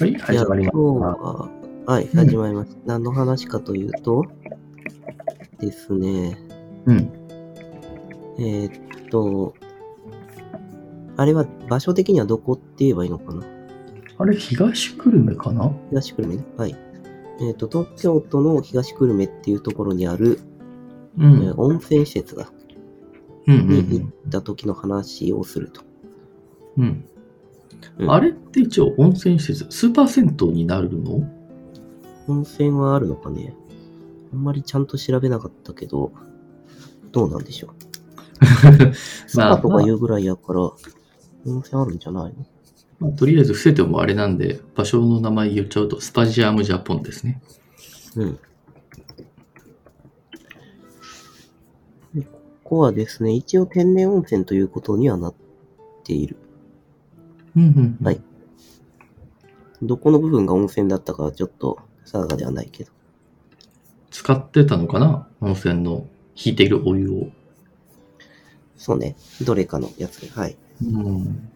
はい、始まりました。は、はい、うん始まりました。何の話かというと、ですね、うん。えーっと、あれは場所的にはどこって言えばいいのかな？あれ、東久留米かな？東久留米ね。はい。えーっと、東京都の東久留米っていうところにある、うえーん。温泉施設だ。うんうんに行った時の話をすると。うん。あれって一応温泉施設、スーパー銭湯になるの？温泉はあるのかね？あんまりちゃんと調べなかったけど、どうなんでしょう？スまあパとか言うぐらいやから、温泉あるんじゃない？のまあ、とりあえず伏せてもあれなんで、場所の名前言っちゃうと、スパジアムジャポンですね。うん。でここはですね、一応天然温泉ということにはなっている。うんうん。はい。どこの部分が温泉だったかはちょっと定かではないけど。使ってたのかな？温泉の引いているお湯を。そうね。どれかのやつで。はい。うん。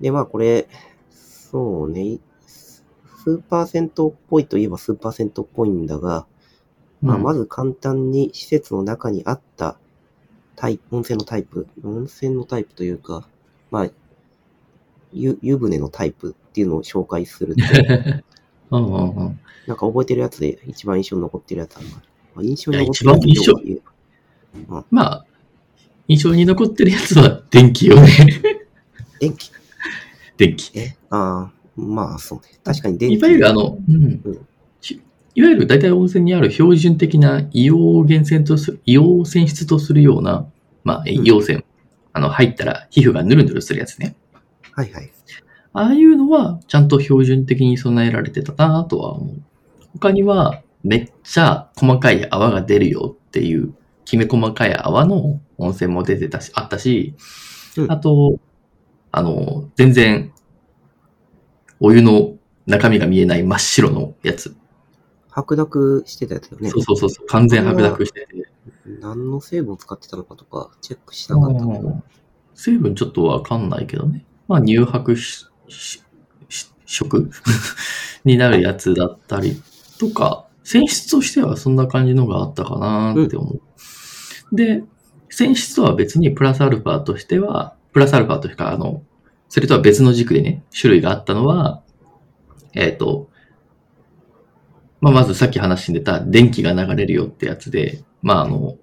で、まあこれ、そうね。スーパー銭湯っぽいといえばスーパー銭湯っぽいんだが、まあ、まず、ず簡単に施設の中にあったタイプ、温泉のタイプ、温泉のタイプというか、まあ、湯湯船のタイプっていうのを紹介すると、うんうんうん。なんか覚えてるやつで一番印象に残ってるやつあるなまあ、印象に残っていや一番印象るやつまあ、印象に残ってるやつは電気よね。電気？電気。え？ああ、まあそうね。確かに電気。いわゆるあの、うんうんしいわゆる大体温泉にある標準的な硫黄を源泉とする、硫黄を泉質とするような、まあ、硫黄泉。あの、入ったら皮膚がヌルヌルするやつね。はいはい。ああいうのは、ちゃんと標準的に備えられてたなとは思う。他には、めっちゃ細かい泡が出るよっていう、きめ細かい泡の温泉も出てたし、あったし、うんあと、あの、全然、お湯の中身が見えない真っ白のやつ。白濁してたやつよね。そうそうそうそう、完全白濁してて。何の成分を使ってたのかとかチェックしなかったけど。成分ちょっとわかんないけどね。まあ、乳白ししし色 になるやつだったりとか、泉質としてはそんな感じのがあったかなって思う。で、泉質とは別にプラスアルファとしては、プラスアルファというか、あの、それとは別の軸でね、種類があったのは、えっ、と、まあ、まずさっき話に出た電気が流れるよってやつで、まあ、あの、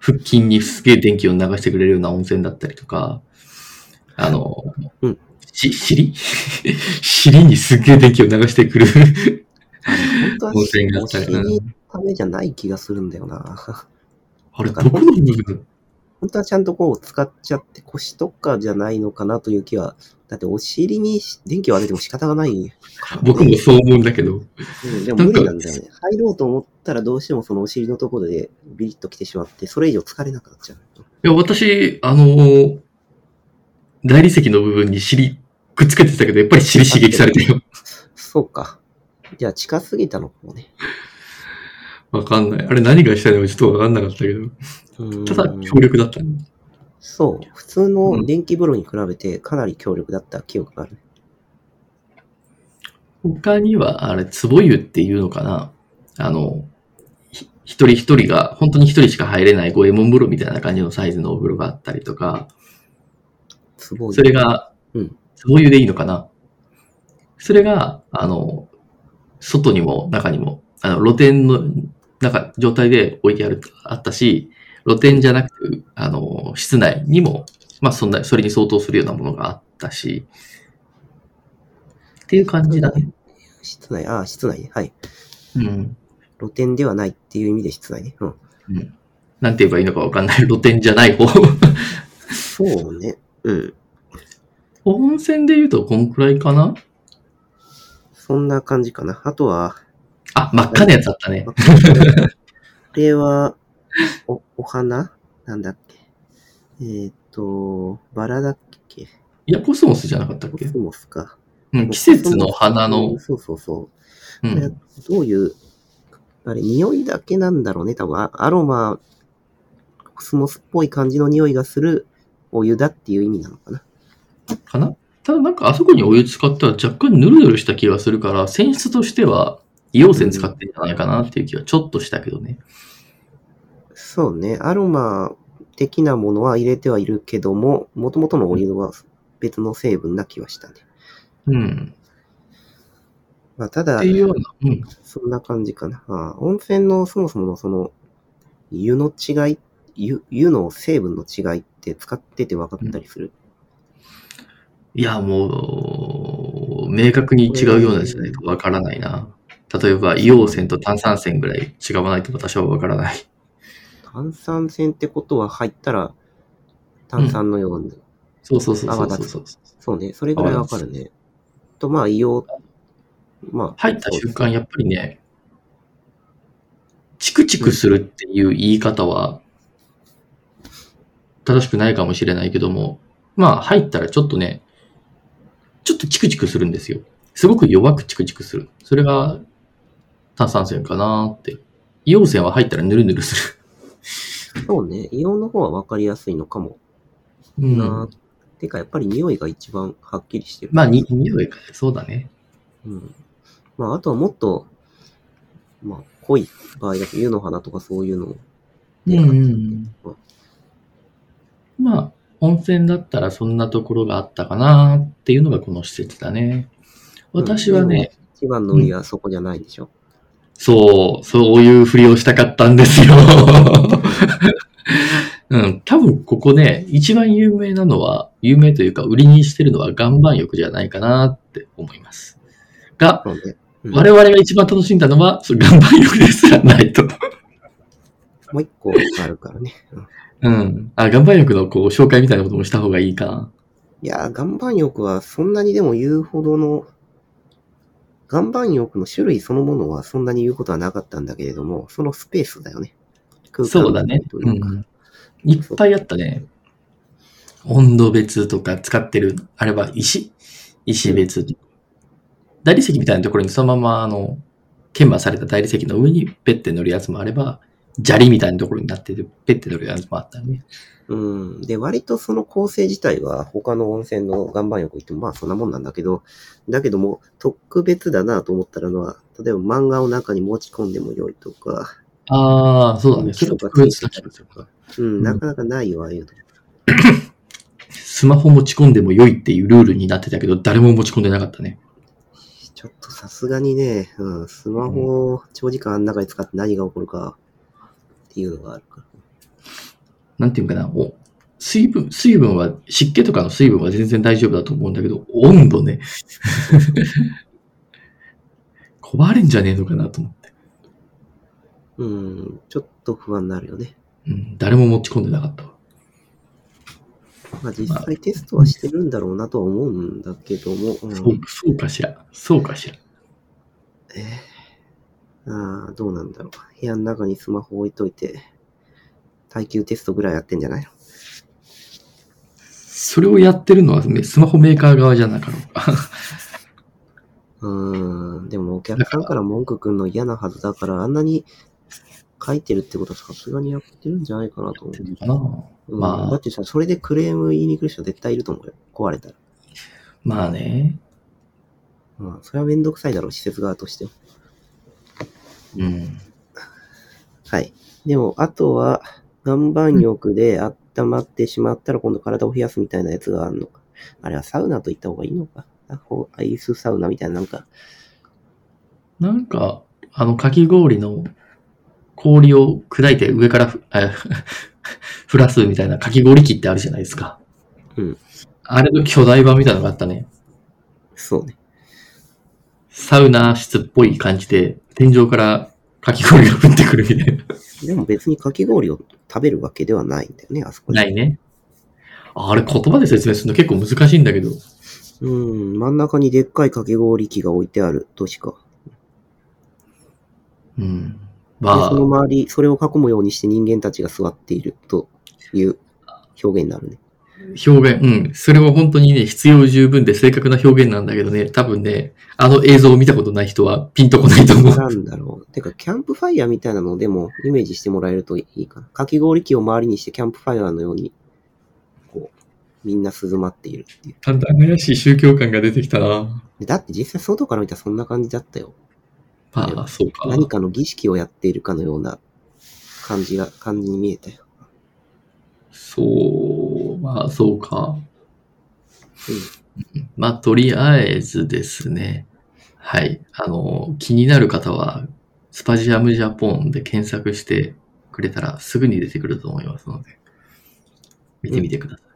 腹筋にすげえ電気を流してくれるような温泉だったりとか、あの、うんし、尻？尻にすげえ電気を流してくる本当は温泉があおったためじゃない気がするんだよな。あれ、どこの部分？本当はちゃんとこう使っちゃって腰とかじゃないのかなという気は。だってお尻に電気を当てても仕方がないね、僕もそう思うんだけど。うん、でも無理なんだよね。入ろうと思ったらどうしてもそのお尻のところでビリッと来てしまって、それ以上疲れなくなっちゃう。いや、私、あのー大理石の部分に尻くっつけてたけど、やっぱり尻刺激されてるよ。そうか。じゃあ近すぎたのかもね。わかんない。あれ何がしたいのかちょっとわかんなかったけど。うんただ、強力だった。そう。普通の電気風呂に比べてかなり強力だった記憶がある。他には、あれ、壺湯っていうのかなあの、ひ一人一人が、本当に一人しか入れない五右衛門風呂みたいな感じのサイズのお風呂があったりとか。それがうん、壺湯でいいのかな？それが、あの、外にも中にも、あの、露天の中、状態で置いてある、あったし、露天じゃなく、あの、室内にも、まあ、そんな、それに相当するようなものがあったし、っていう感じだね。室内、ああ、室内ね。はい。うん。露天ではないっていう意味で室内ね。うん。うん。なんて言えばいいのかわかんない。露天じゃない方。そうね。うん。温泉で言うとこんくらいかな？そんな感じかな。あとは、あ、真っ赤なやつあったね。これは、お、お花？なんだっけ？えーっ、と、バラだっけ？いや、コスモスじゃなかったっけ？コスモスか。うん、季節の花の、そうそうそう。うん。どういう、あれ、匂いだけなんだろうね。多分、あアロマ、コスモスっぽい感じの匂いがするお湯だっていう意味なのかな。かな？ただなんかあそこにお湯使ったら若干ヌルヌルした気がするから、泉質としては硫黄泉使ってんじゃないかなっていう気はちょっとしたけどね。そうね。アロマ的なものは入れてはいるけども、もともとのお湯は別の成分な気はしたね。うん。まあ、ただって、いうような、うん。そんな感じかな。ああ温泉のそもそものその、湯の違い、湯、湯の成分の違いって使ってて分かったりする？いや、もう、明確に違うようなんじゃないとわからないな。例えば、硫黄泉と炭酸泉ぐらい違わないと私はわからない。炭酸泉ってことは入ったら炭酸のように、そうそうそうそうそうそう。そうね、それぐらいわかるね。と、まあ、硫黄、まあ、入った瞬間、やっぱりね、チクチクするっていう言い方は、正しくないかもしれないけども、まあ入ったらちょっとね、ちょっとチクチクするんですよ。すごく弱くチクチクする。それが炭酸泉かなって。硫黄泉は入ったらヌルヌルすそうね、硫黄の方はわかりやすいのかもる。うん。な。てか、やっぱり匂いが一番はっきりしてる。まあ、に、匂いか。そうだね。うん。まあ、あとはもっと、まあ、濃い場合だと湯の花とかそういうのをうんうんうんまあ、温泉だったらそんなところがあったかなっていうのがこの施設だね。私はね、一番の売りはそこじゃないでしょ？そう、そういうふりをしたかったんですよ。うん、多分ここね、一番有名なのは、有名というか売りにしてるのは岩盤浴じゃないかなって思います。が、ね。うん我々が一番楽しんだのは、そう岩盤浴ですらないと。もう一個あるからね。うんうん。あ、岩盤浴のこう、紹介みたいなこともした方がいいかな。いやー、岩盤浴はそんなにでも言うほどの、岩盤浴の種類そのものはそんなに言うことはなかったんだけれども、そのスペースだよね。空間そうだね。うん。いっぱいあったね。温度別とか使ってる、あれは石？石別。大理石みたいなところにそのまま、あの、研磨された大理石の上にペッて乗るやつもあれば、砂利みたいなところになってて、ペッて乗るやつもあったよね。うん。で、割とその構成自体は他の温泉の岩盤浴行ってもまあそんなもんなんだけど、だけども特別だなと思ったのは、例えば漫画を中に持ち込んでも良いとか、ああ、そうだね。それは特別な気がするうん、んなかなかないよ、ああいうの。スマホ持ち込んでも良いっていうルールになってたけど、誰も持ち込んでなかったね。ちょっとさすがにね、うん、スマホを長時間あん中で使って何が起こるかっていうのがあるから。なんていうかな、お水分、水分は、湿気とかの水分は全然大丈夫だと思うんだけど、温度ね。壊れんじゃねえのかなと思って。うん、ちょっと不安になるよね。うん、誰も持ち込んでなかったわ。まあ実際テストはしてるんだろうなとは思うんだけども、うんそう、そうかしら。そうかしら。えーああ、どうなんだろう。部屋の中にスマホ置いといて、耐久テストぐらいやってんじゃないの？それをやってるのはね、スマホメーカー側じゃなかろうか。うーん、でもお客さんから文句くんの嫌なはずだから、あんなに書いてるってことはさすがにやってるんじゃないかなと思う。かなうんまあだってさ、それでクレーム言いに来る人は絶対いると思うよ。壊れたら。まあね。まあ、それはめんどくさいだろう、施設側としては。うん。はい。でも、あとは、岩盤浴で温まってしまったら今度体を冷やすみたいなやつがあるのか。あれはサウナと言った方がいいのか。アイスサウナみたいななんか、なんか、あの、かき氷の氷を砕いて上からふ あ降らすみたいなかき氷機ってあるじゃないですか。うん。あれの巨大版みたいなのがあったね。そうね。サウナ室っぽい感じで、天井からかき氷が降ってくるみたいな。でも別にかき氷を食べるわけではないんだよね、あそこに。ないね。あれ言葉で説明するの結構難しいんだけど。うん、真ん中にでっかいかき氷機が置いてあるとしか。うん。で、まあそ、の周り、それを囲むようにして人間たちが座っているという表現になるね。表現、うん。それは本当にね、必要十分で正確な表現なんだけどね、多分ね、あの映像を見たことない人はピンとこないと思う。なんだろう。てか、キャンプファイヤーみたいなのでもイメージしてもらえるといいかな。かき氷機を周りにしてキャンプファイヤーのように、こう、みんな涼まっているっていう。だんだん怪しい宗教感が出てきたな。でだって実際外から見たらそんな感じだったよ。まあ、そうか。何かの儀式をやっているかのような感じが、感じに見えたよ。そう、まあ、そうか。まあ、とりあえずですね。はい。あの、気になる方は、スパジアムジャポンで検索してくれたらすぐに出てくると思いますので、見てみてください。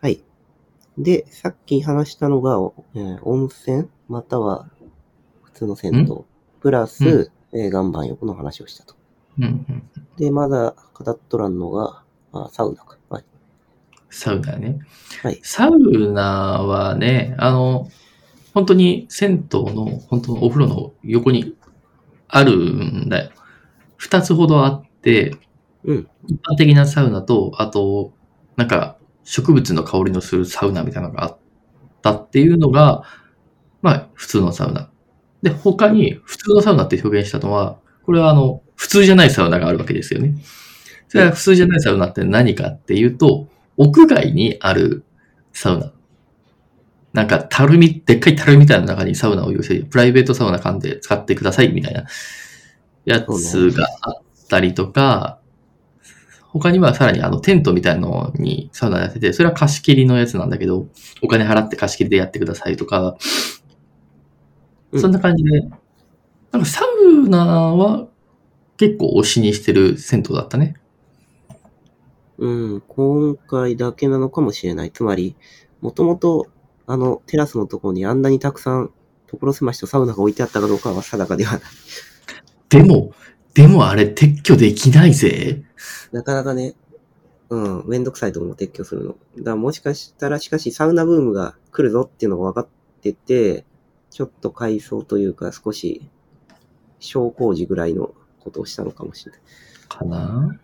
はい。で、さっき話したのが、おえー温泉？または普通の銭湯。プラス、うえー岩盤浴の話をしたと。うんうん。で、まだ語っとらんのが、あサウナか。はい。サウナね。はいサウナはね、あの、本当に銭湯の、本当のお風呂の横にあるんだよ。二つほどあって、うん。一般的なサウナと、あと、なんか、植物の香りのするサウナみたいなのがあったっていうのが、まあ、普通のサウナ。で、他に、普通のサウナって表現したのは、これはあの、普通じゃないサウナがあるわけですよね。それは普通じゃないサウナって何かっていうと、屋外にあるサウナ。なんか、たるみ、でっかいたるみたいな中にサウナを用意して、プライベートサウナ缶で使ってくださいみたいなやつがあったりとか、他にはさらにあのテントみたいのにサウナやってて、それは貸し切りのやつなんだけど、お金払って貸し切りでやってくださいとか、そんな感じで、なんかサウナは結構推しにしてる銭湯だったね。うん、今回だけなのかもしれない。つまり、もともと、あの、テラスのところにあんなにたくさん、所狭しとサウナが置いてあったかどうかは定かではない。でも、でもあれ撤去できないぜ。なかなかね、うん、めんどくさいと思う、撤去するの。だからもしかしたら、しかしサウナブームが来るぞっていうのが分かってて、ちょっと改装というか少し、小工事ぐらいのことをしたのかもしれない。かな？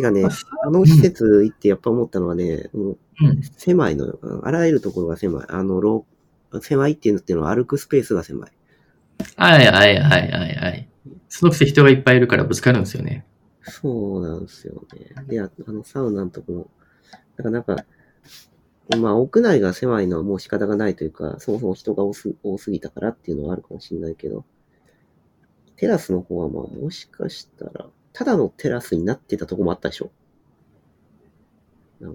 てかねあ、あの施設行ってやっぱ思ったのはね、もううん。狭いのよ。あらゆるところが狭い。あの、廊狭いっていうのっていうのは歩くスペースが狭い。はいはいはいはいはい。そのくせ人がいっぱいいるからぶつかるんですよね。そうなんですよね。で、ああの、サウナのとこも、だからなんか、まあ、屋内が狭いのはもう仕方がないというか、そもそも人が多す多すぎたからっていうのはあるかもしれないけど、テラスの方はまあ、もしかしたら、ただのテラスになってたとこもあったでしょ？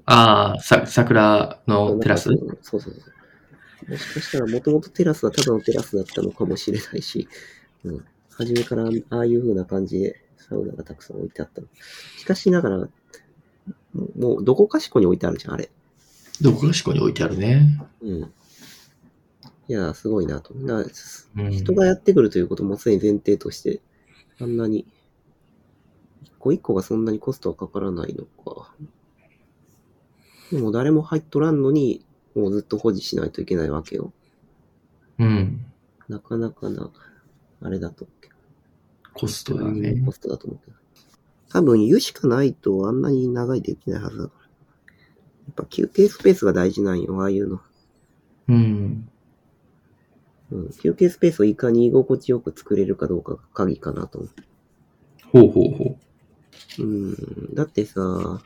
ああ、さ、桜のテラス？そうそうそう。もしかしたら、もともとテラスはただのテラスだったのかもしれないし、うん。初めからああいう風な感じでサウナがたくさん置いてあったの。しかしながら、もうどこかしこに置いてあるじゃん、あれ。どこかしこに置いてあるね。うん。いや、すごいなと。なうん人がやってくるということもすでに前提として、あんなに、一個一個がそんなにコストはかからないのか。でも誰も入っとらんのに、もうずっと保持しないといけないわけよ。うん。なかなかな、あれだと思うけど。コストだうんねコ。ストだと思うけど。多分湯しかないとあんなに長いできないはずだから。やっぱ休憩スペースが大事なんよ、ああいうの。うん。うん、休憩スペースをいかに居心地よく作れるかどうかが鍵かなと思ほうほうほう。う。うん。だってさ、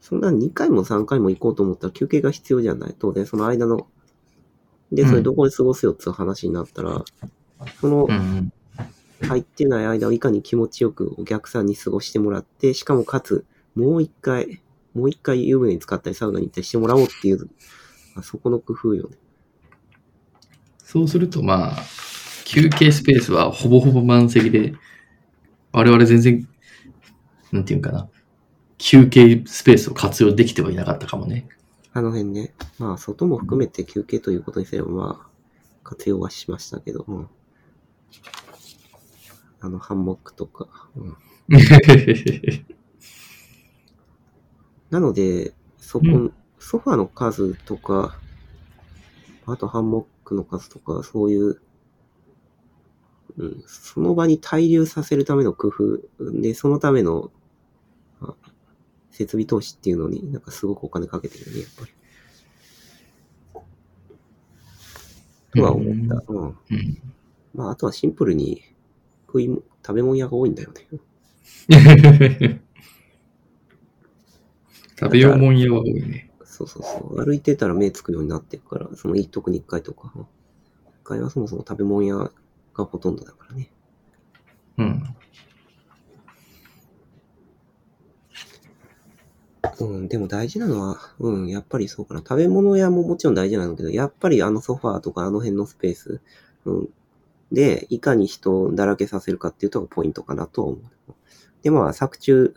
そんな2回も3回も行こうと思ったら休憩が必要じゃない？当然その間の。で、それどこで過ごすよって話になったら、そのうん。入ってない間をいかに気持ちよくお客さんに過ごしてもらって、しかもかつ、もう一回、もう一回湯船に使ったりサウナに行ったりしてもらおうっていう、あそこの工夫よね。そうするとまあ、休憩スペースはほぼほぼ満席で、我々全然、なんていうんかな。休憩スペースを活用できてはいなかったかもね。あの辺ね。まあ、外も含めて休憩ということにすれば、まあ、活用はしましたけど、うん。あの、ハンモックとか。うん、なので、そこ、うんソファの数とか、あとハンモックの数とか、そういう、うん、その場に滞留させるための工夫で、そのための、あ設備投資っていうのになんかすごくお金かけてるよね、やっぱり。とは思った。うん。うん。まあ、あとはシンプルに食いも、食べ物屋が多いんだよね。食べようもん屋は多いね。そうそうそう。歩いてたら目つくようになってるから、その一徳に一回とか。一回はそもそも食べ物屋がほとんどだからね。うん。うん、でも大事なのは、うん、やっぱりそうかな。食べ物屋ももちろん大事なんだけど、やっぱりあのソファーとかあの辺のスペース、うん、で、いかに人をだらけさせるかっていうとポイントかなとは思う。で、まあ、作中、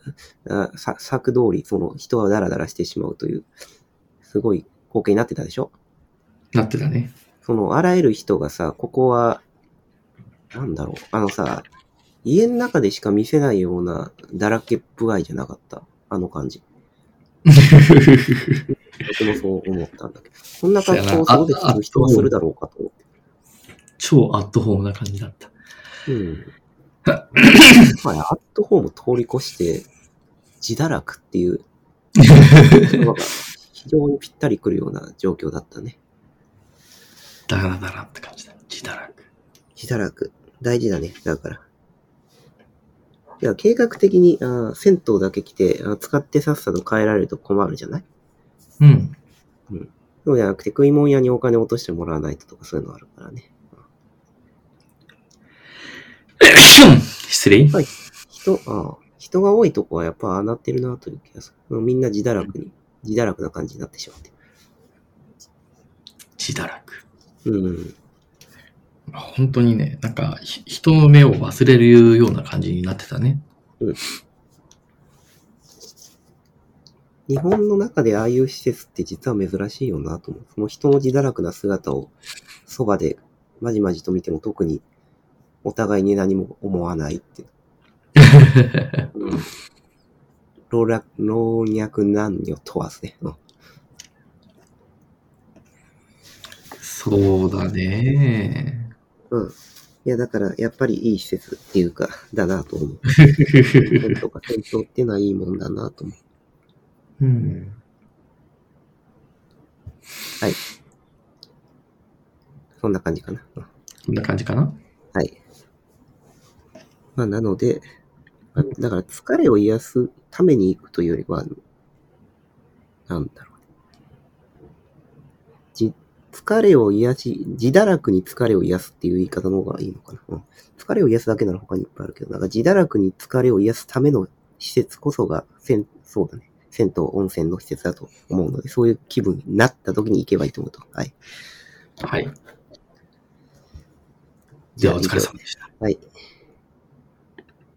作通り、その人はダラダラしてしまうという、すごい光景になってたでしょ？なってたね。その、あらゆる人がさ、ここは、なんだろう、あのさ、家の中でしか見せないようなだらけっぷ具合じゃなかった？あの感じ。僕もそう思ったんだけど。こんな格好をそうでする人はするだろうかと思って。超アットホームな感じだった。うん。まあ、アットホーム通り越して、自堕落っていう非常にぴったりくるような状況だったね。ダラダラって感じだ。自堕落。自堕落。大事だね。だから。いや、計画的に、あー銭湯だけ来てあー使ってさっさと帰られると困るじゃない？うん。そうじゃなくて、食い物屋にお金落としてもらわないととかそういうのあるからね。失礼。はい人、ああ、人が多いとこはやっぱああなってるなという気がする。うんみんな自堕落に、自堕落な感じになってしまって。自堕落。うん。本当にね、なんか、ひ人の目を忘れるような感じになってたね。日本の中でああいう施設って実は珍しいよなと思う。その人の自堕落な姿をそばでまじまじと見ても特にお互いに何も思わないって。うん。老若、老若男女問わずね。うんそうだね。うん。いや、だから、やっぱりいい施設っていうか、だなと思う。銭とか銭湯っていうのはいいもんだなと思う。うん。はい。そんな感じかな。うんな感じかなはい。まあ、なので、まあだから疲れを癒すために行くというよりは、なんだろう疲れを癒し、自堕落に疲れを癒すっていう言い方の方がいいのかな。うん、疲れを癒すだけなら他にいっぱいあるけど、なんか自堕落に疲れを癒すための施設こそが、せんそうだね。銭湯、温泉の施設だと思うので、そういう気分になった時に行けばいいと思うと。はい。はい。では、お疲れ様でした。はい。